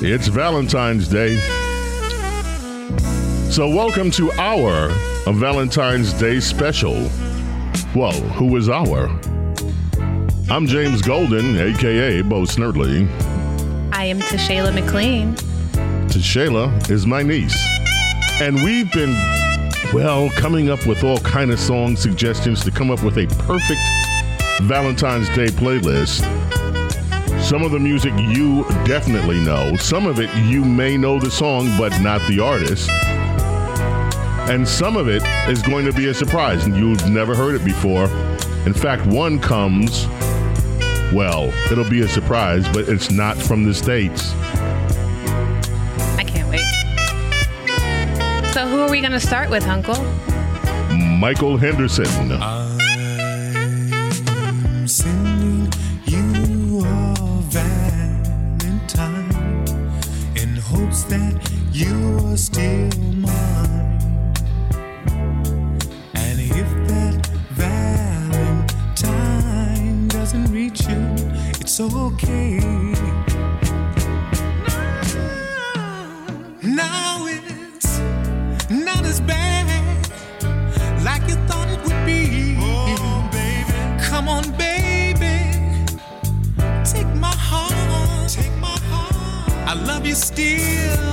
It's Valentine's Day. So, welcome to our Valentine's Day special. Well, who is our? I'm James Golden, aka Bo Snerdley. I am Tashayla McLean. Tashayla is my niece. And we've been, well, coming up with all kind of song suggestions to come up with a perfect Valentine's Day playlist. Some of the music you definitely know. Some of it you may know the song, but not the artist. And some of it is going to be a surprise, and you've never heard it before. In fact, one comes, well, it'll be a surprise, but it's not from the States. I can't wait. So, who are we going to start with, Uncle? Michael Henderson. I'm you are still mine. And if that Valentine doesn't reach you, it's okay. Now it's not as bad like you thought it would be. Oh, baby. Come on, baby. Take my heart. Take my heart. I love you still,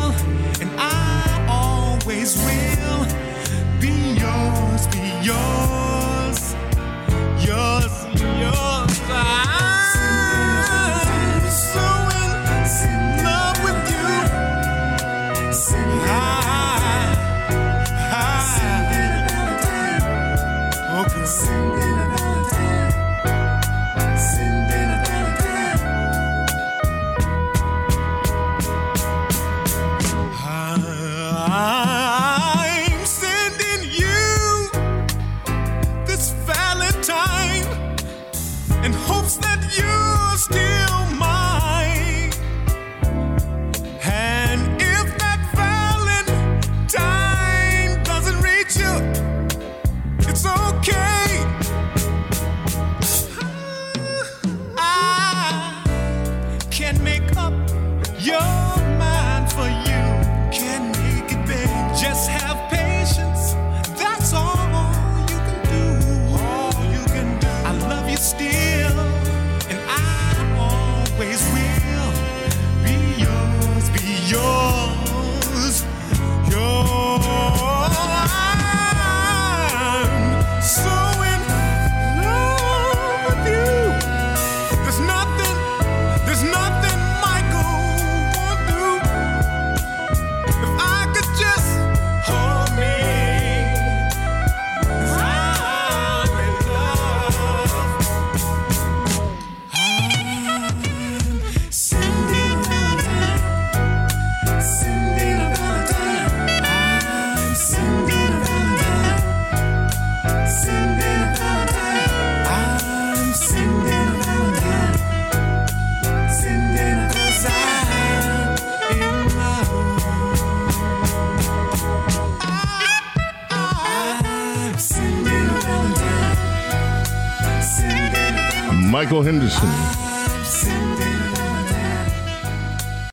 Michael Henderson. I'm sending a Valentine.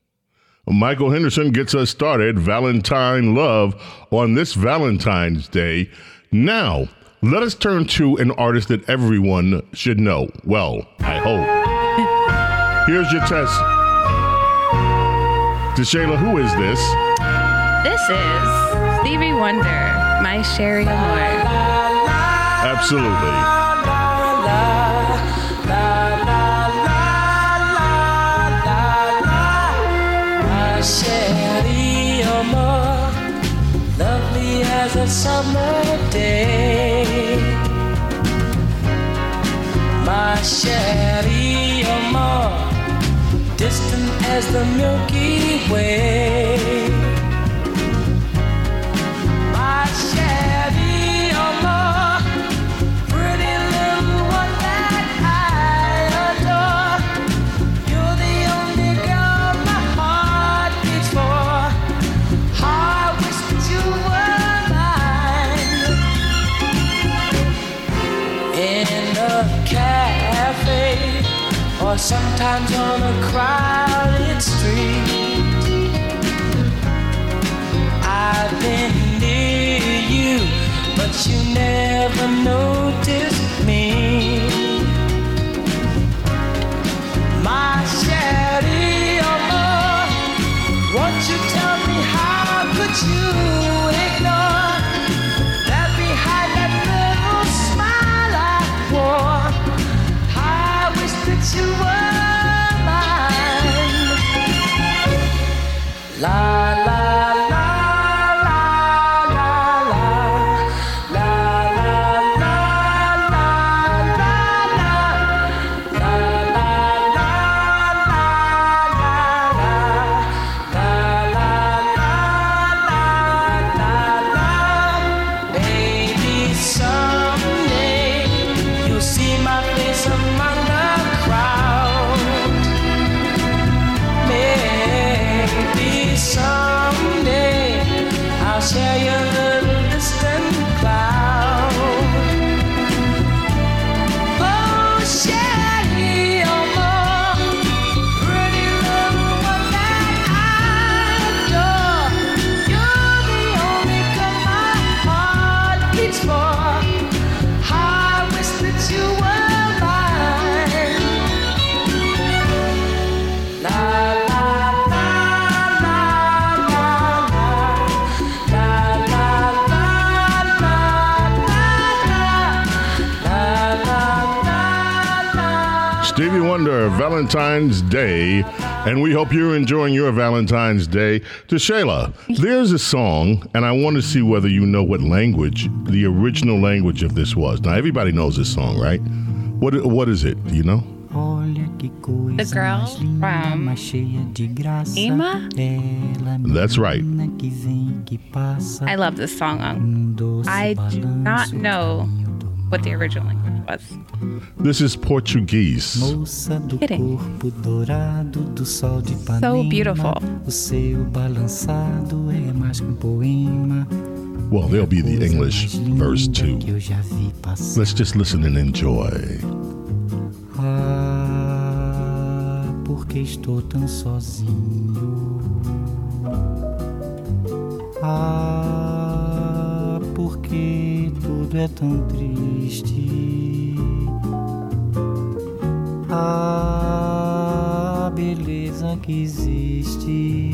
Michael Henderson gets us started, Valentine Love, on this Valentine's Day. Now, let us turn to an artist that everyone should know. Well, I hope. Here's your test. Tashayla, who is this? This is Stevie Wonder, My Cherie Amour. Absolutely. A summer day. My Cherie Amour, distant as the Milky Way. or sometimes on a crowded street. I've been near you, but you never noticed. Valentine's Day. And we hope you're enjoying your Valentine's Day. Tashayla, there's a song, and I want to see whether you know what language the original language of this was. Now, everybody knows this song, right? What What is it? Do you know? Olha The girl from mais cheia de graça. Ima? That's right. menina que vem, que passa, I love this song. um I do not know caminho do what the original language was. This is Portuguese. Kidding. So beautiful. Well, there'll be the English verse too. Let's just listen and enjoy. Ah, porque estou tão sozinho. Ah, porque é tão triste. A beleza que existe.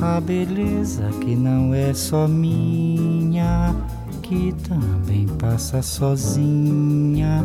A beleza que não é só minha, que também passa sozinha.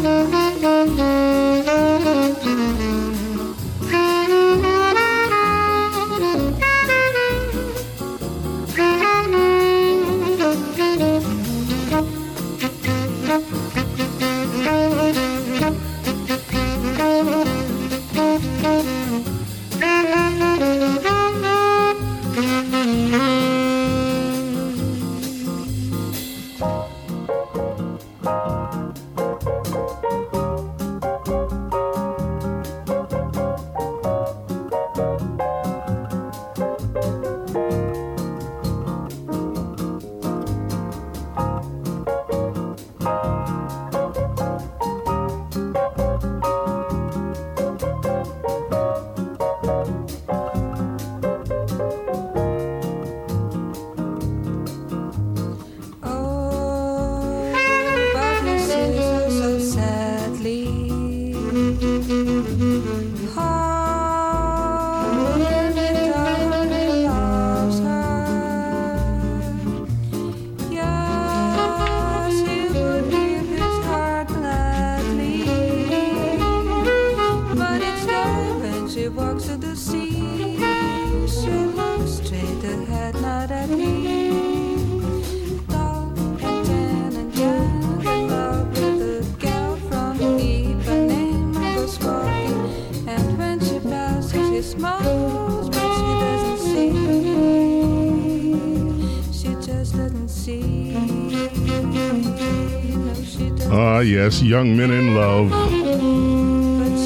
Mm-hmm. Young men in love,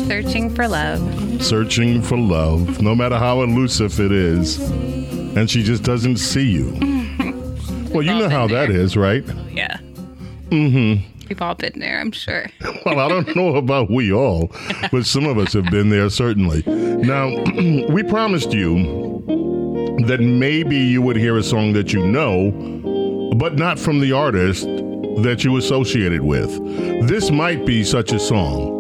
Searching for love. searching for love, no matter how elusive it is, and she just doesn't see you. Well, you know how that there. is, right? Yeah. Mm-hmm. We've all been there, I'm sure. Well, I don't know about we all, but some of us have been there certainly. Now, we promised you that maybe you would hear a song that you know, but not from the artist that you associated with. This might be such a song.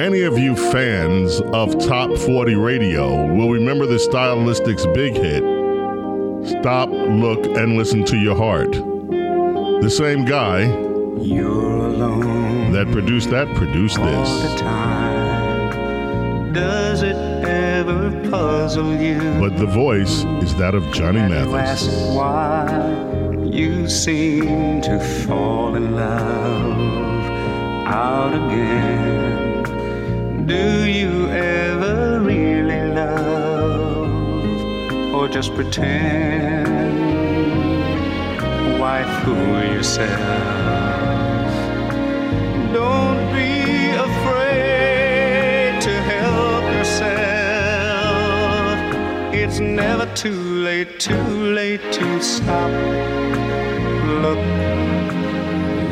Any of you fans of Top 40 Radio will remember the Stylistics big hit, Stop, Look, and Listen to Your Heart. The same guy You're alone that produced that produced this. time. Does it ever puzzle you? But the voice is that of Johnny And you ask Mathis. You seem to fall in love out again. Do you ever really love or just pretend? Why fool yourself? Don't be afraid to help yourself. It's never too late, too late to stop. Look,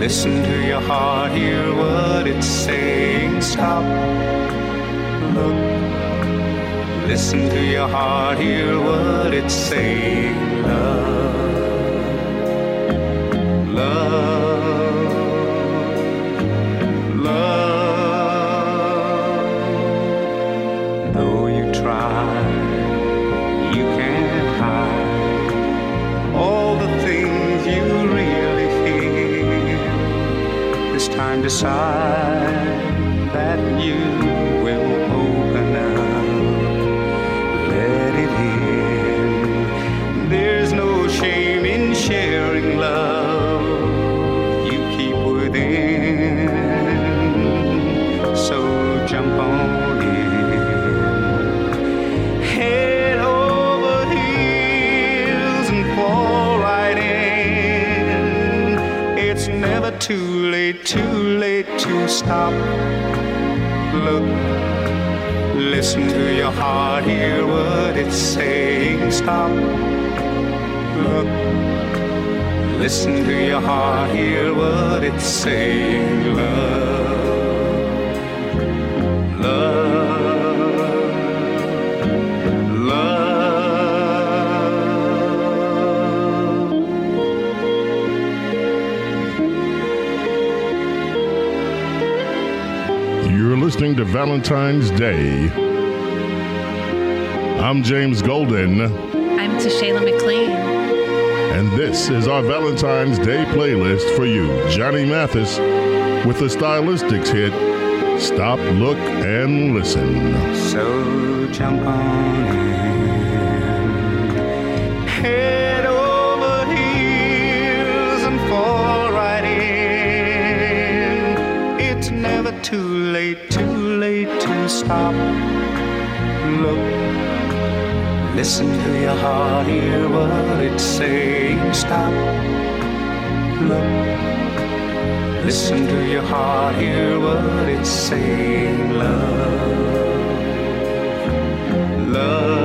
listen to your heart, hear what it's saying. Stop. Look, listen to your heart, hear what it's saying. Love, love, decide that you will open up, let it in. There's no shame in sharing love you keep within. So jump on in. Head over heels and fall right in. It's never too late, too late to stop. Look, listen to your heart, hear what it's saying. Stop. Look, listen to your heart, hear what it's saying. Love, listening to Valentine's Day. I'm James Golden, I'm Tashayla McLean. and this is our Valentine's Day playlist for you. Johnny Mathis with the Stylistics hit Stop, Look, and Listen. So jump on in. Head over heels and fall right in. It's never too late, too late to stop. Look, listen to your heart, hear what it's saying. Stop. Look. Listen to your heart, hear what it's saying. Love, love,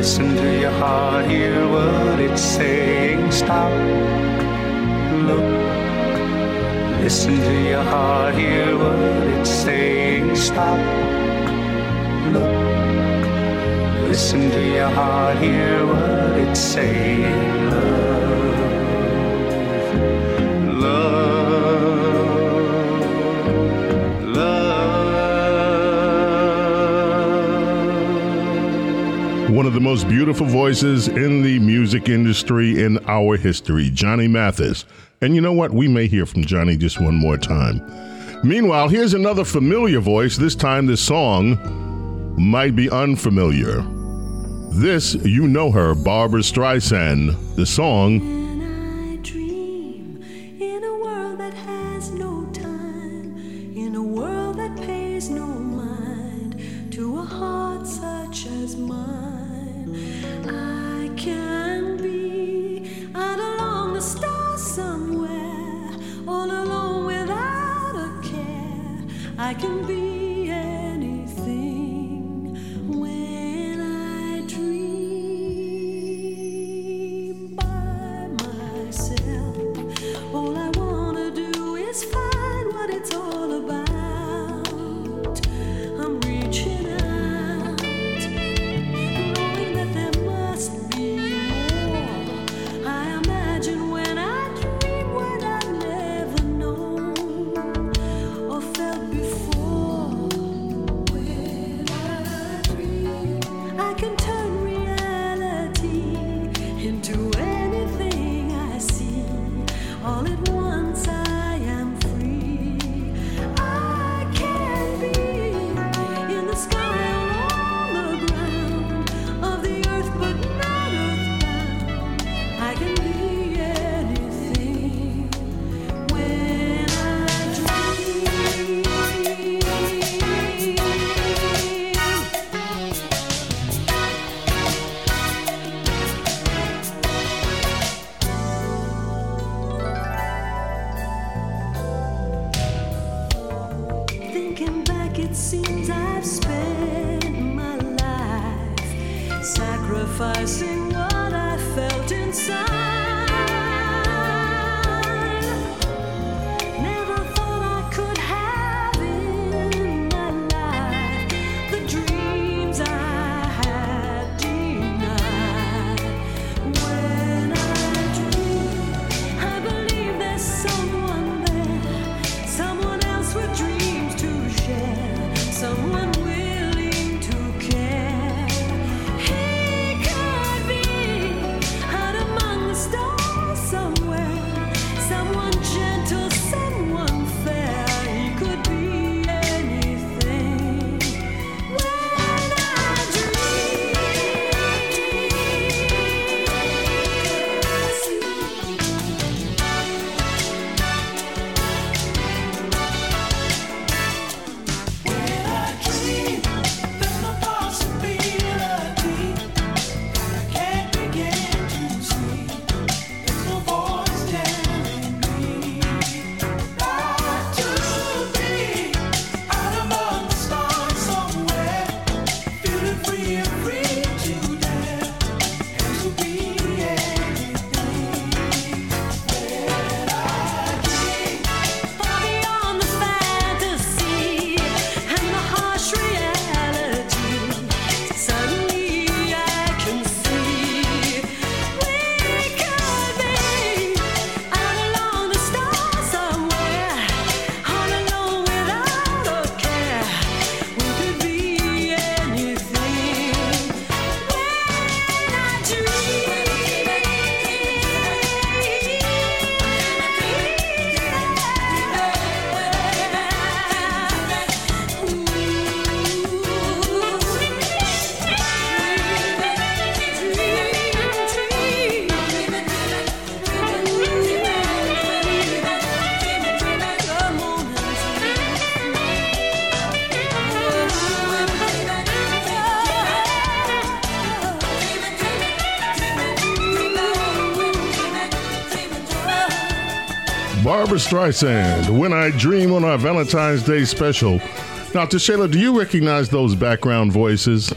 Listen to your heart, hear what it's saying. Stop. Look. Listen to your heart, hear what it's saying. Stop. Look. Listen to your heart, hear what it's saying. Look. one of the most beautiful voices in the music industry in our history, Johnny Mathis. And you know what? We may hear from Johnny just one more time. Meanwhile, here's another familiar voice. This time, the song might be unfamiliar. This, you know her, Barbra Streisand. The song seems I've spent my life sacrificing. Barbra Streisand, When I Dream on our Valentine's Day special. Now, Tashayla, do you recognize those background voices?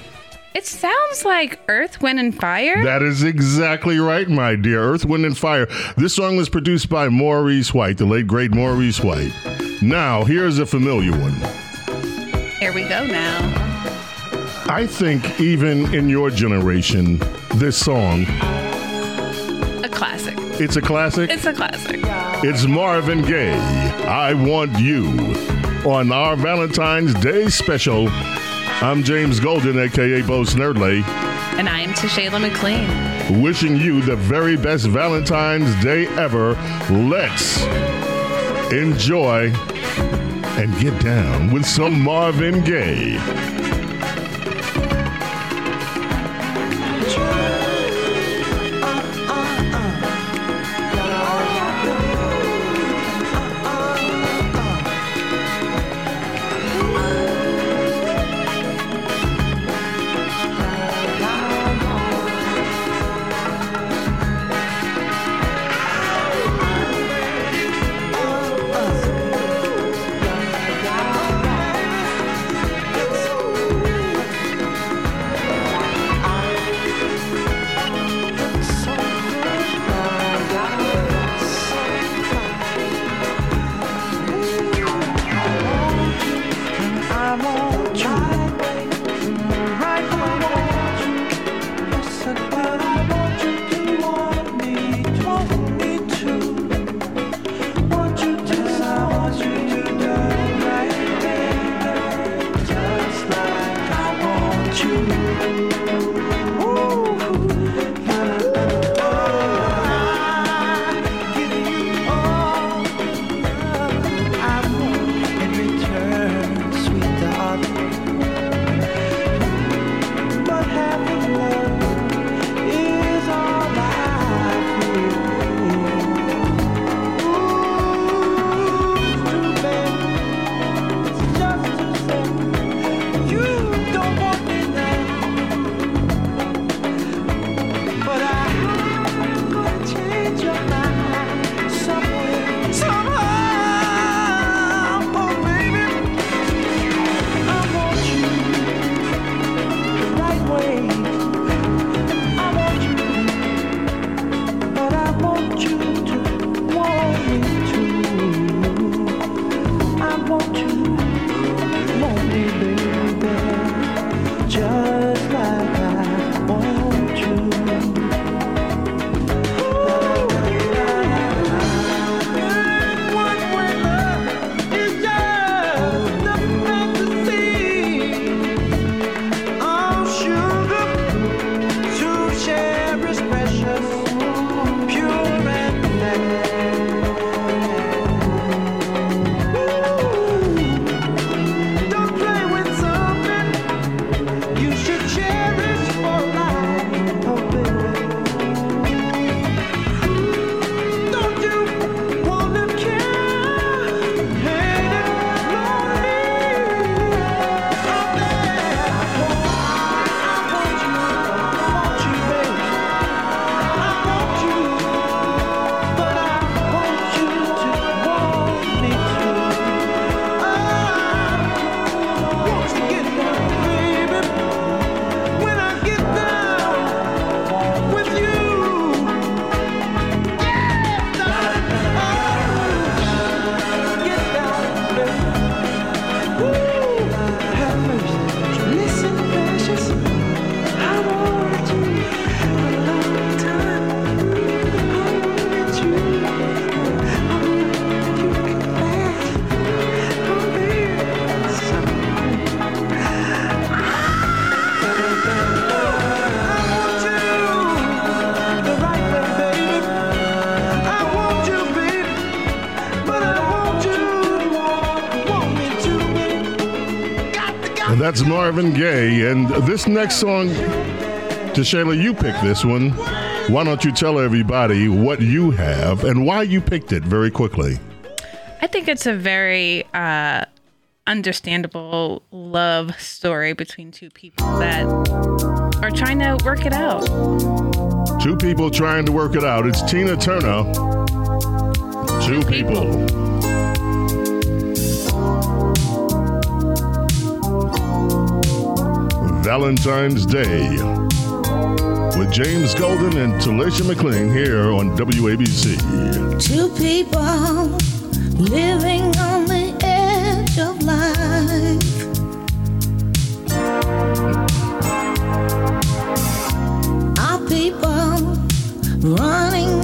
It sounds like Earth, Wind, and Fire. That is exactly right, my dear. Earth, Wind, and Fire. This song was produced by Maurice White, the late, great Maurice White. Now, here's a familiar one. Here we go now. I think even in your generation, this song it's a classic. It's a classic. It's Marvin Gaye. I want you on our Valentine's Day special. I'm James Golden, aka Bo Snerdley, And I am Tashayla McLean. wishing you the very best Valentine's Day ever. Let's enjoy and get down with some Marvin Gaye. Marvin Gaye. And this next song, Tashayla, you picked this one. Why don't you tell everybody what you have and why you picked it very quickly? I think it's a very uh, understandable love story between two people that are trying to work it out. Two people trying to work it out. It's Tina Turner. Two people. Valentine's Day with James Golden and Talisha McLean here on WABC. Two people living on the edge of life. Our people running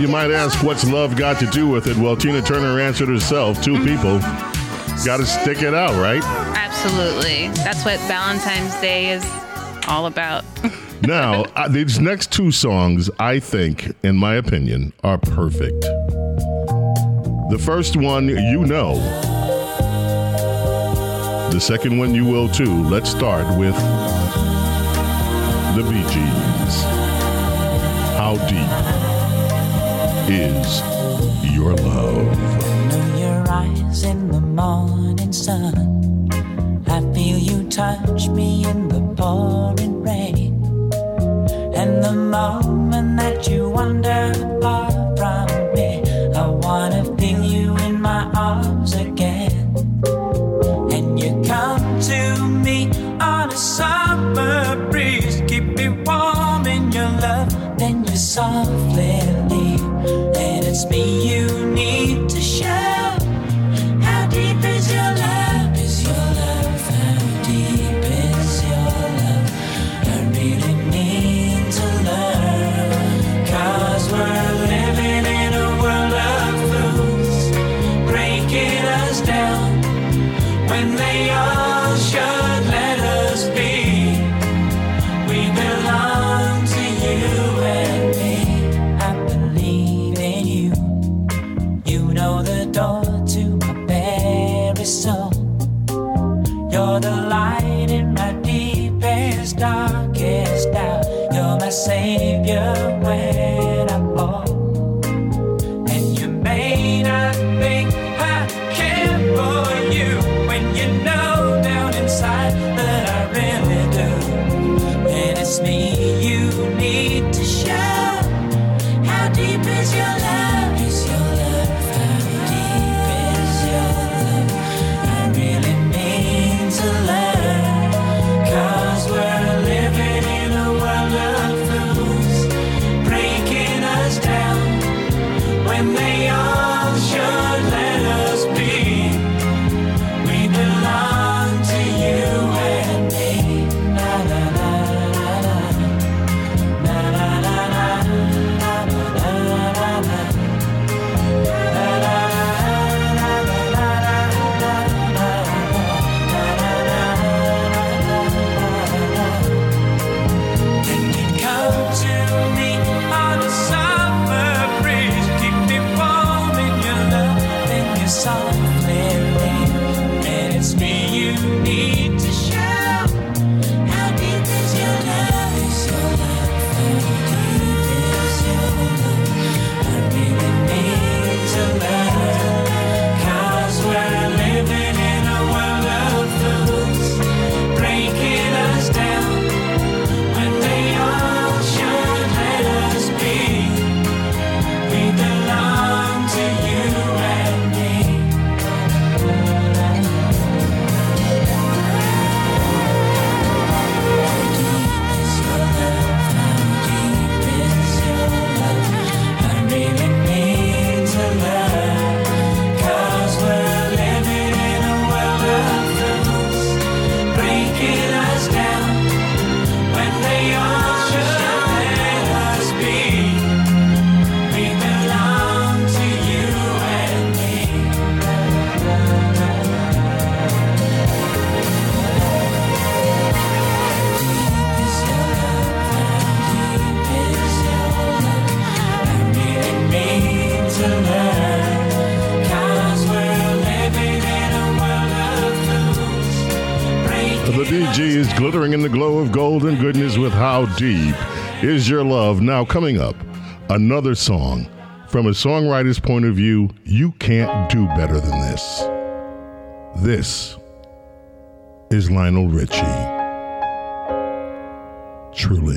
you might ask, what's love got to do with it? Well, Tina Turner answered herself. 2 mm-hmm. people got to stick it out, right? Absolutely. That's what Valentine's Day is all about. now, uh, these next two songs, I think, in my opinion, are perfect. The first one, you know. The second one, you will too. Let's start with the Bee Gees. How deep? is your love. Know your eyes in the morning sun. I feel you touch me in the pouring rain. And the moment that you wander far from me, I wanna feel you in my arms again. Deep Is Your Love. Now, coming up, another song. From a songwriter's point of view, you can't do better than this. This is Lionel Richie. Truly.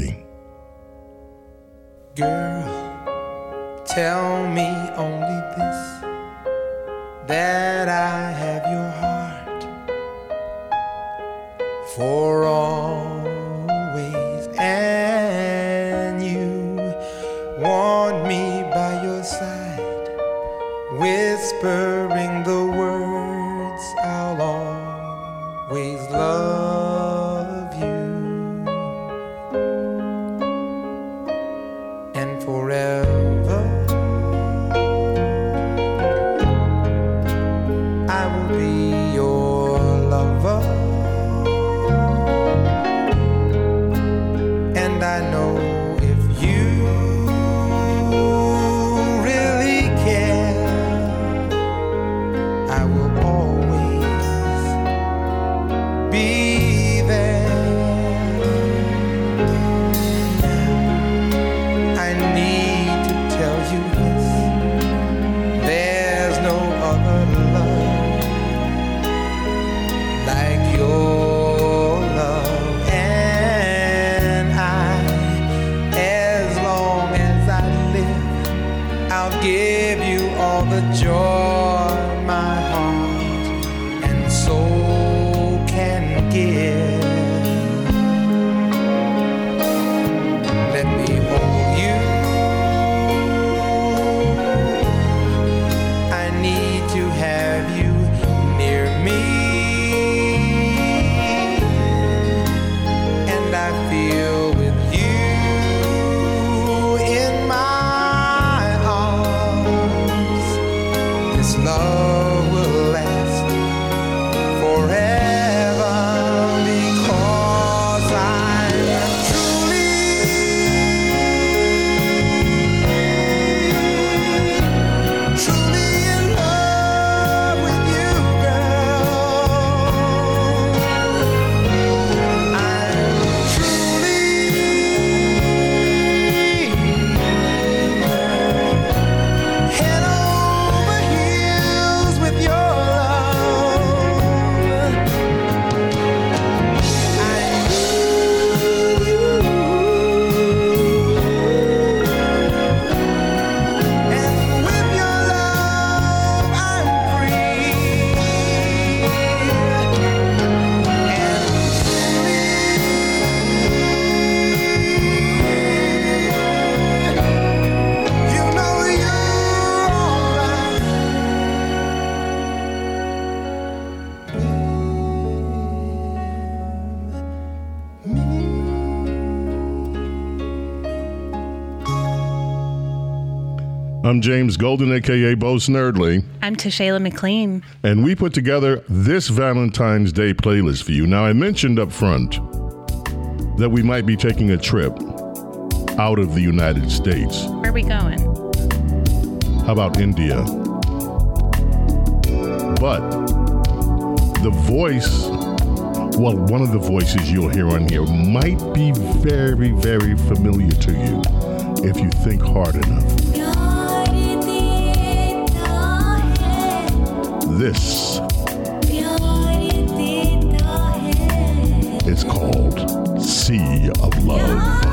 I'm James Golden, aka Bo Snerdley, I'm Tashayla McLean. and we put together this Valentine's Day playlist for you. Now, I mentioned up front that we might be taking a trip out of the United States. Where are we going? How about India? But the voice, well, one of the voices you'll hear on here might be very, very familiar to you if you think hard enough. This is called Sea of Love.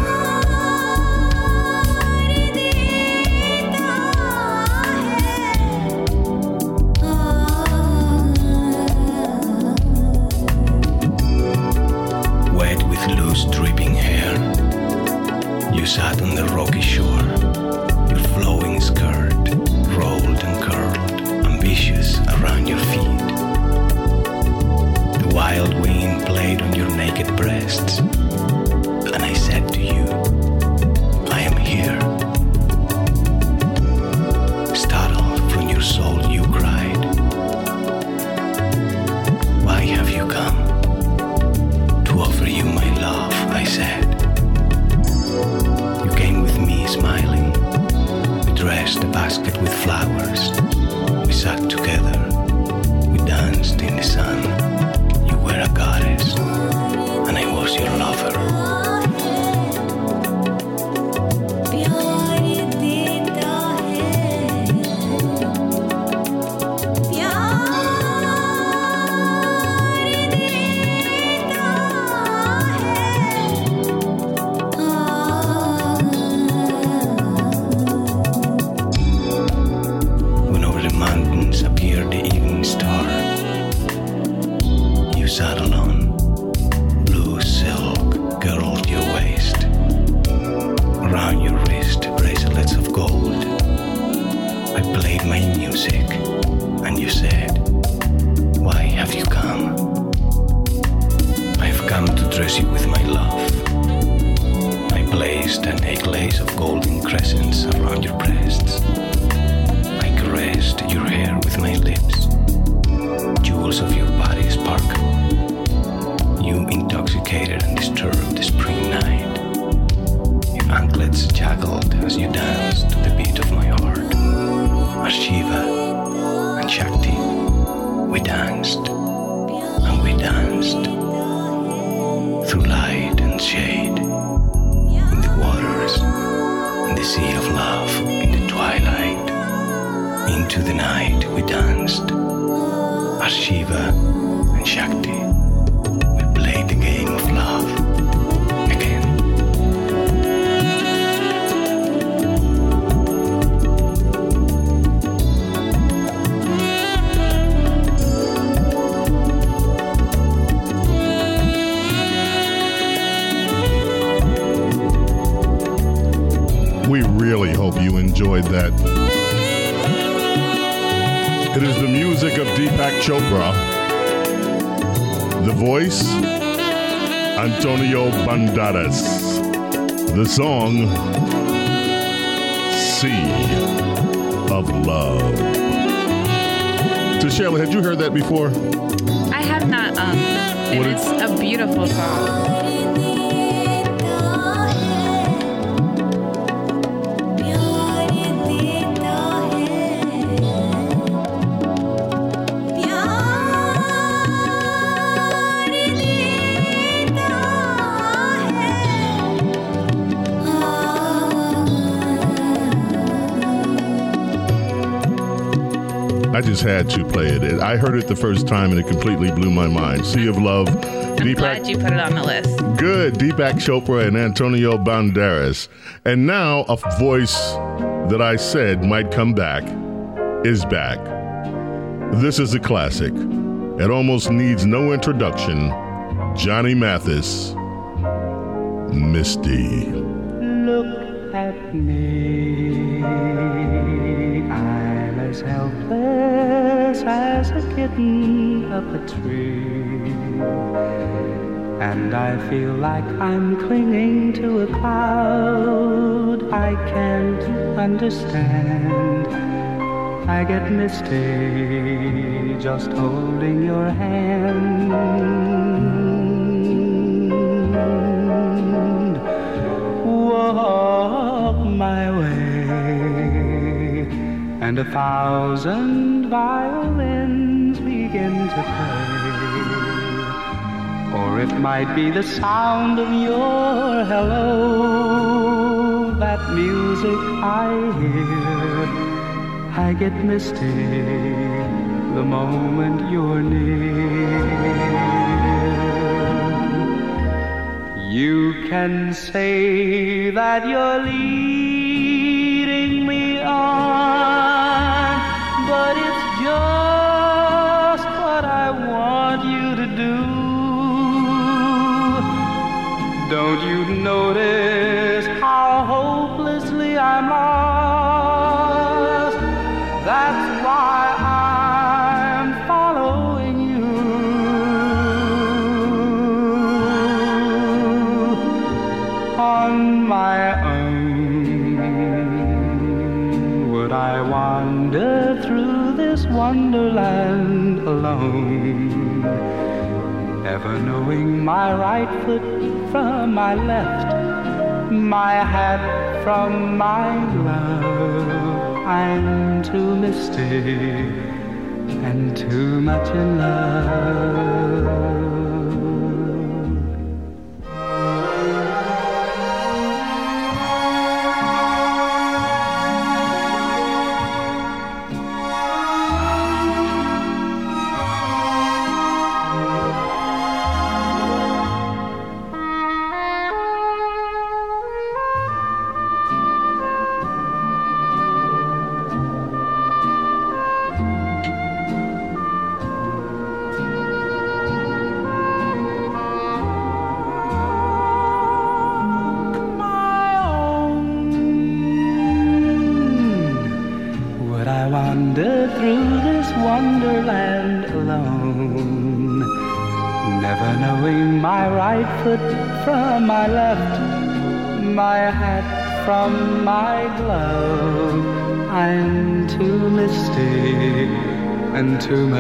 The song, Sea of Love. Tashayla, had you heard that before? I have not, um, and What it's a beautiful song. Just had to play it. I heard it the first time and it completely blew my mind. Sea of Love. I'm glad you put it on the list. Good. Deepak Chopra and Antonio Banderas. And now a voice that I said might come back is back. This is a classic. It almost needs no introduction. Johnny Mathis, Misty. Look at me. As helpless as a kitten up a tree. And I feel like I'm clinging to a cloud. I can't, understand. I get misty just holding your hand. Walk my way, and a thousand violins begin to play. Or it might be the sound of your hello, that music I hear. I get misty the moment you're near. You can say that you're leading me on, Don't you notice how hopelessly I'm lost? That's why I'm following you. On my own, would I wander through this wonderland alone? Never knowing my right foot from my left, my hat from my glove. I'm too misty and too much in love.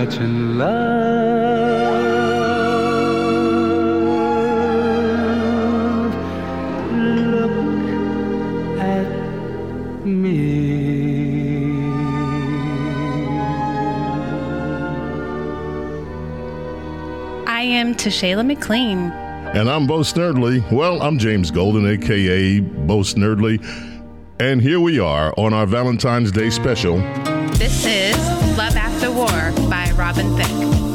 Much in love. Look at me. I am Tashayla McLean. And I'm Bo Snerdley. Well, I'm James Golden, aka Bo Snerdley. And here we are on our Valentine's Day special. This is Love After War by Robin Thicke.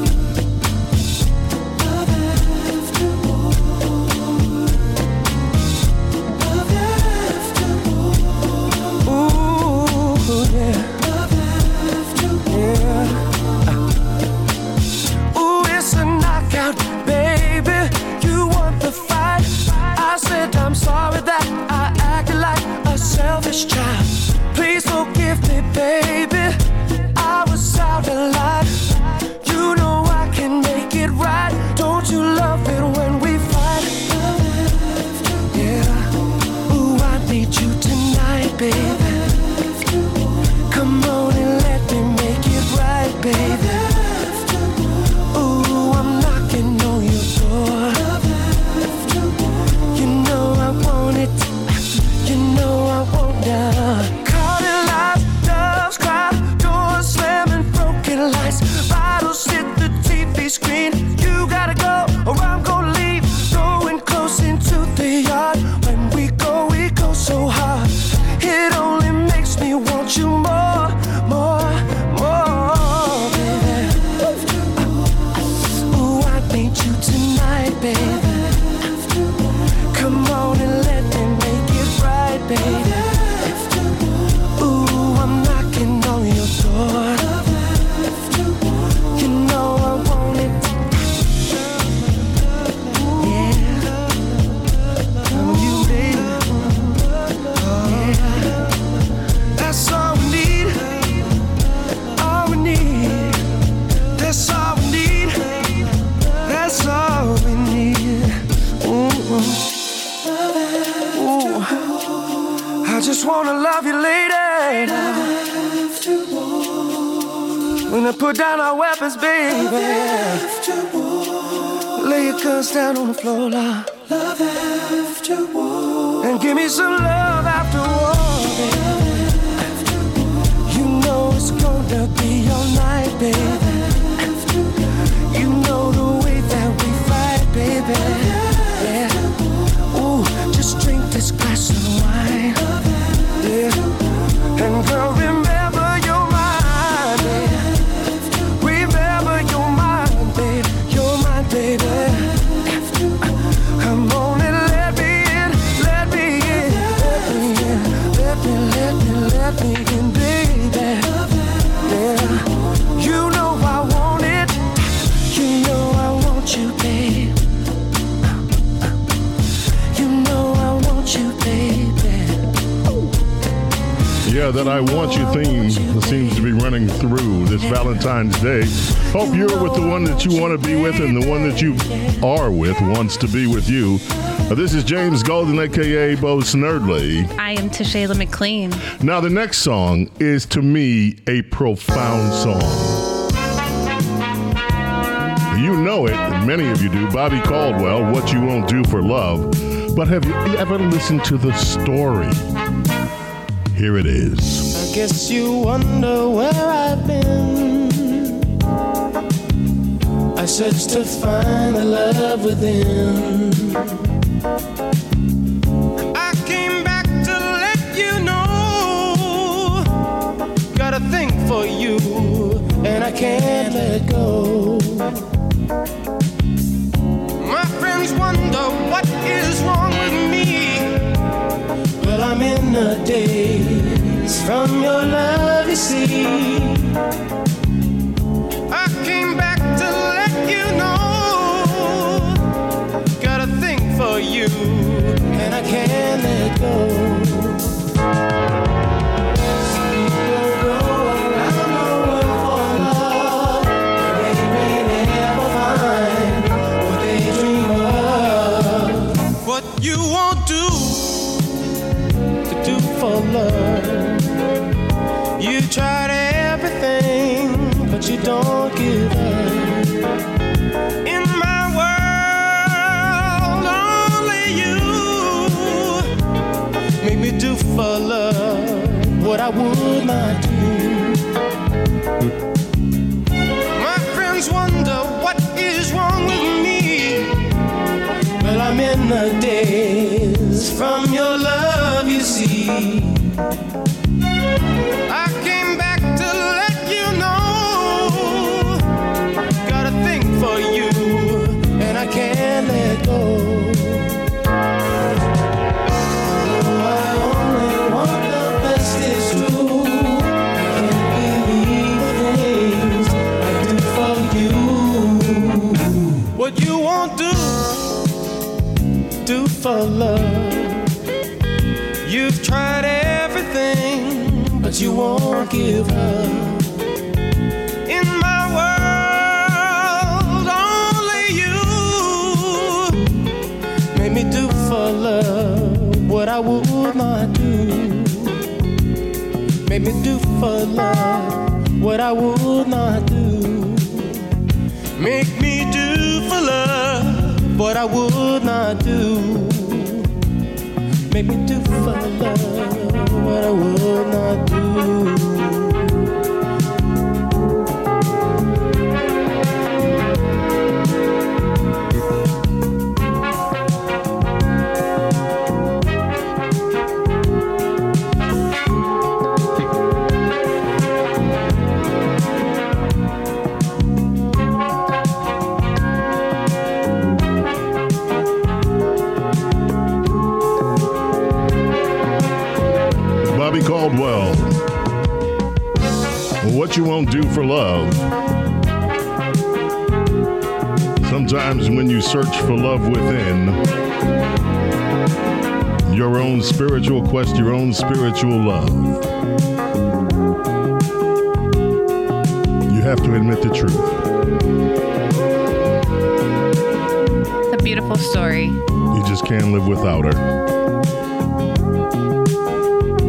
Just wanna love you, lady. When I put down our weapons, baby. Lay your guns down on the floor, love. Love after war. And give me some love after war, baby. You know it's gonna be all night, baby. That I want you theme seems to be running through this Valentine's Day. Hope you're with the one that you want to be with and the one that you are with wants to be with you. Uh, this is James Golden, aka Bo Snerdley. I am Tashayla McLean. Now, the next song is to me a profound song. You know it, many of you do. Bobby Caldwell, What You Won't Do for Love. But have you ever listened to the story? Here it is. I guess you wonder where I've been. I searched to find the love within. The daze from your love, you see. I came back to let you know. Got a thing for you, and I can't let go. Would not do. My friends wonder what is wrong with me. Well, I'm in the daze from your love, you see. For love. You've tried everything, but you won't give up. In my world, only you make me do for love what I would not do. Made me do for love what I would not do. Make me do for love what I would not do. Make me do for love what I would spiritual quest, your own spiritual love, you have to admit the truth. It's a beautiful story. You just can't live without her.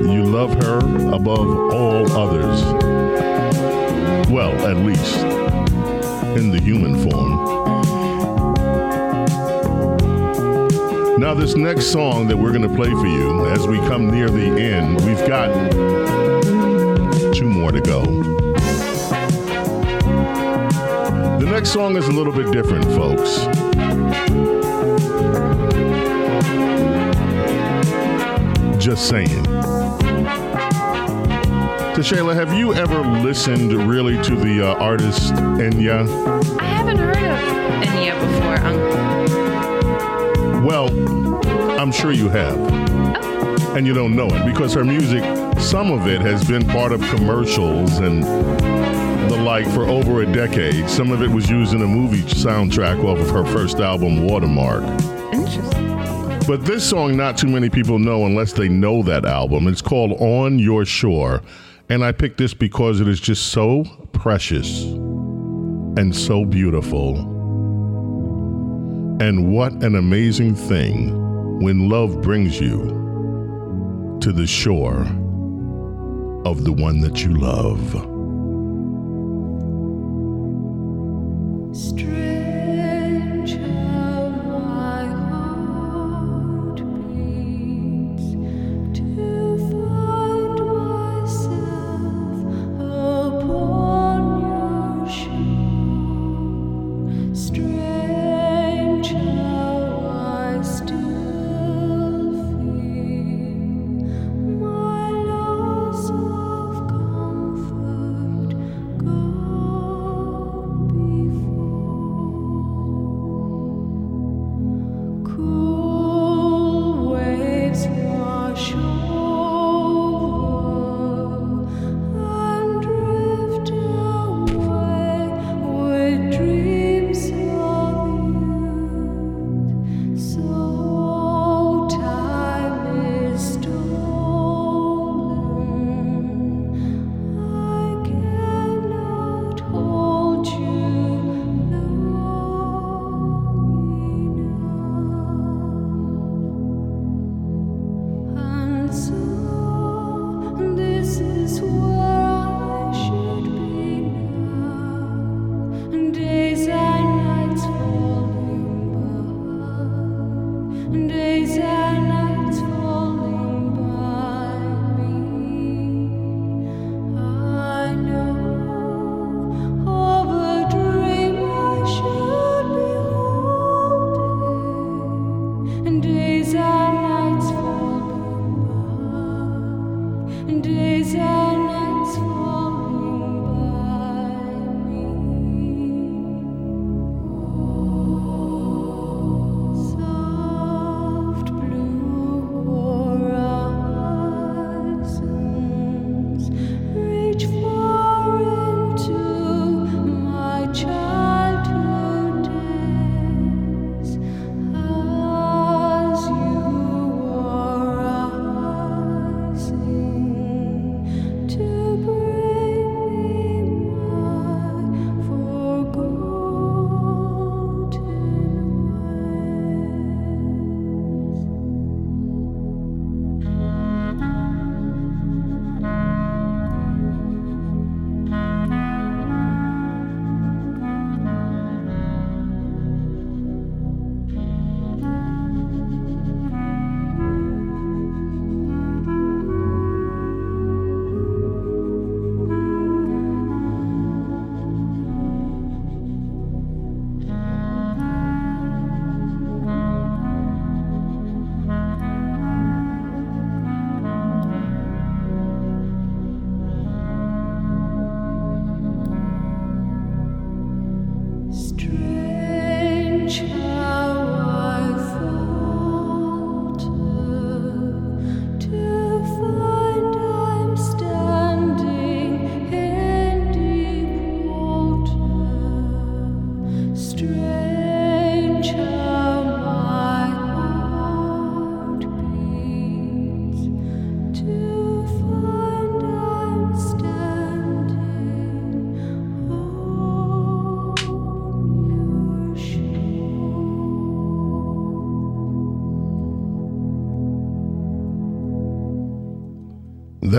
You love her. above all others. Well, at least in the human form. Now, this next song that we're going to play for you as we come near the end, we've got two more to go. The next song is a little bit different, folks. Just saying. Shayla, have you ever listened really to the uh, artist Enya? I haven't heard of Enya before, Uncle. Well, I'm sure you have. And you don't know it because her music, some of it has been part of commercials and the like for over a decade. Some of it was used in a movie soundtrack off of her first album, Watermark. Interesting. But this song, not too many people know unless they know that album. It's called On Your Shore. And I picked this because it is just so precious and so beautiful. And what an amazing thing when love brings you to the shore of the one that you love.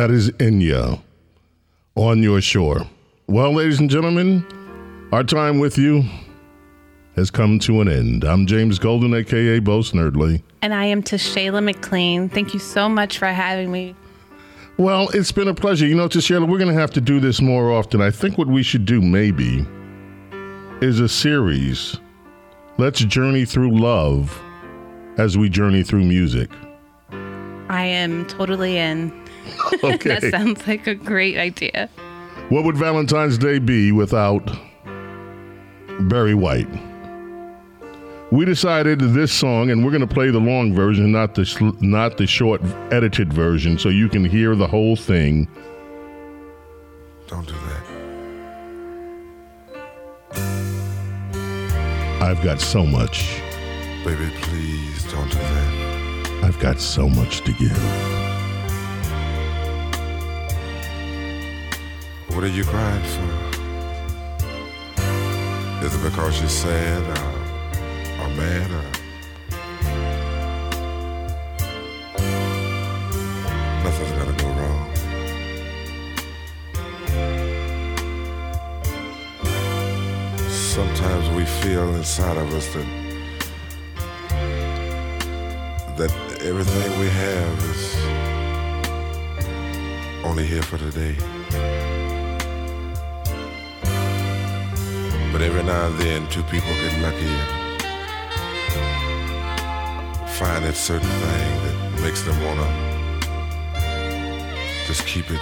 That is Enya on your shore. Well, ladies and gentlemen, our time with you has come to an end. I'm James Golden, aka Bo Snerdley. And I am Tashayla McLean. Thank you so much for having me. Well, it's been a pleasure. You know, Tashayla, we're going to have to do this more often. I think what we should do, maybe, is a series. Let's journey through love as we journey through music. I am totally in. Okay. that sounds like a great idea. What would Valentine's Day be without Barry White? We decided this song, and we're going to play the long version, not the sl- not the short edited version, so you can hear the whole thing. Don't do that. I've got so much. Baby, please don't do that. I've got so much to give. What are you crying for? Is it because you're sad or, uh, or mad or nothing's gonna go wrong? Sometimes we feel inside of us that that everything we have is only here for today. But every now and then, two people get lucky and find that certain thing that makes them wanna just keep it,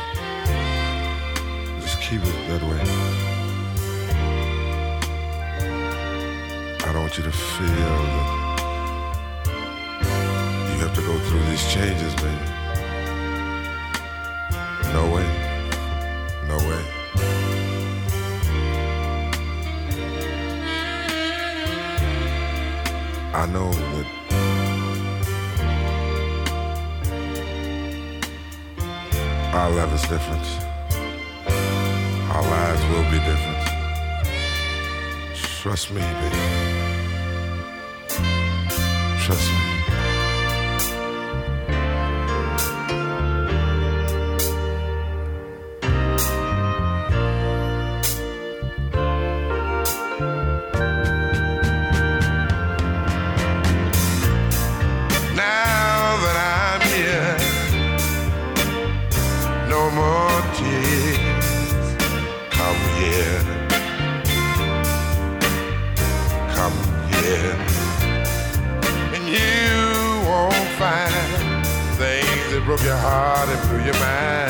just keep it that way. I don't want you to feel that you have to go through these changes, baby. No way. No way. I know that our love is different. Our lives will be different. Trust me, baby. Trust me. Heart and blew your mind.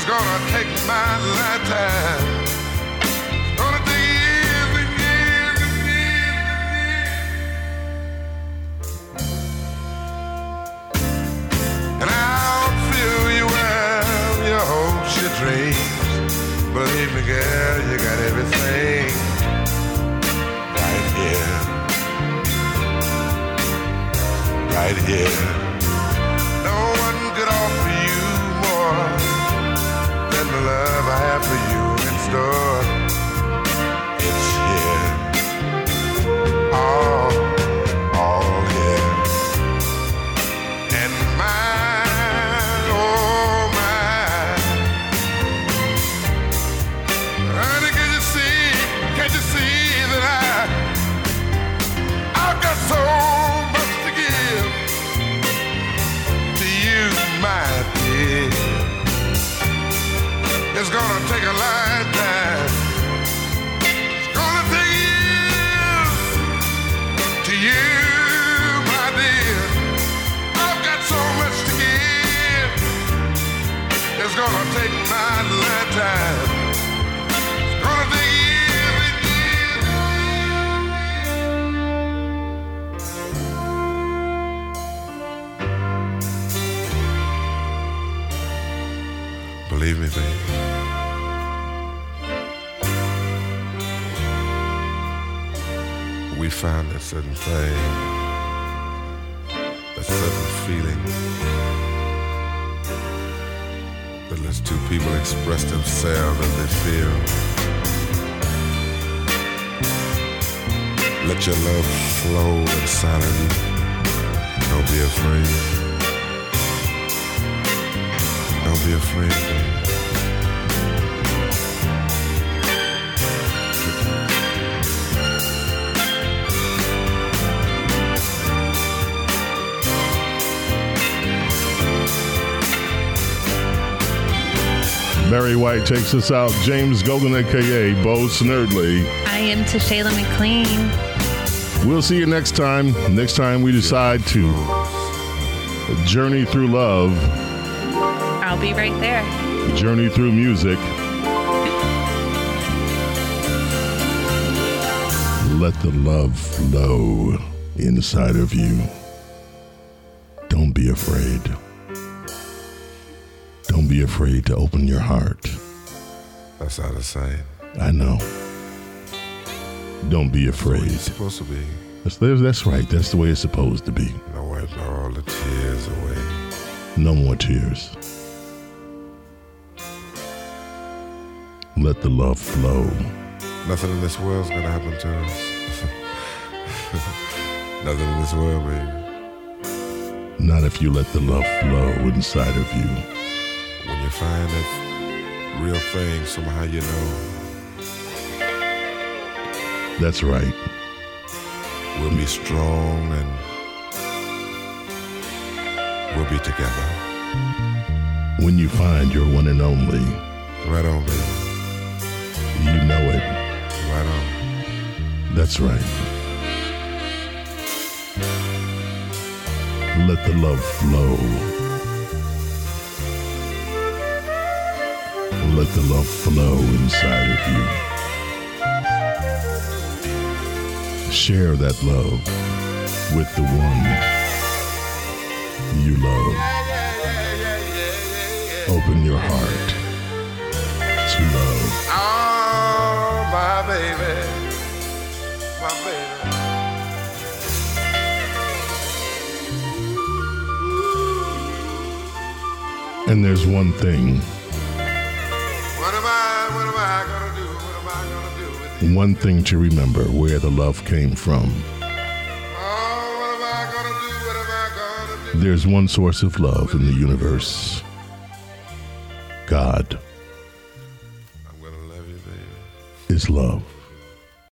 It's gonna take my lifetime. Gonna take years and years and years. And I'll fill you well, your hopes, your dreams. Believe me, girl, you got everything right here. Right here. White takes us out. James Golden, aka Bo Snerdley. I am Tashayla McLean. We'll see you next time. Next time we decide to journey through love, I'll be right there. journey through music. Let the love flow inside of you. Don't be afraid. Don't be afraid to open your heart. That's out of sight. I know. Don't be afraid. It's supposed to be. That's, that's right. That's the way it's supposed to be. No wipe all the tears away. No more tears. Let the love flow. Nothing in this world's gonna happen to us. Nothing in this world, baby. Not if you let the love flow inside of you. When you find that real thing, somehow you know That's right. we'll be strong and we'll be together. When you find your one and only, Right on, baby. you know it. Right on. That's right. Let the love flow. Let the love flow inside of you. Share that love with the one you love. Open your heart to love. Oh, my baby. My baby. And there's one thing, one thing to remember where the love came from. Oh, what am I gonna do? What am I gonna do? There's one source of love in the universe God love you, baby. is love.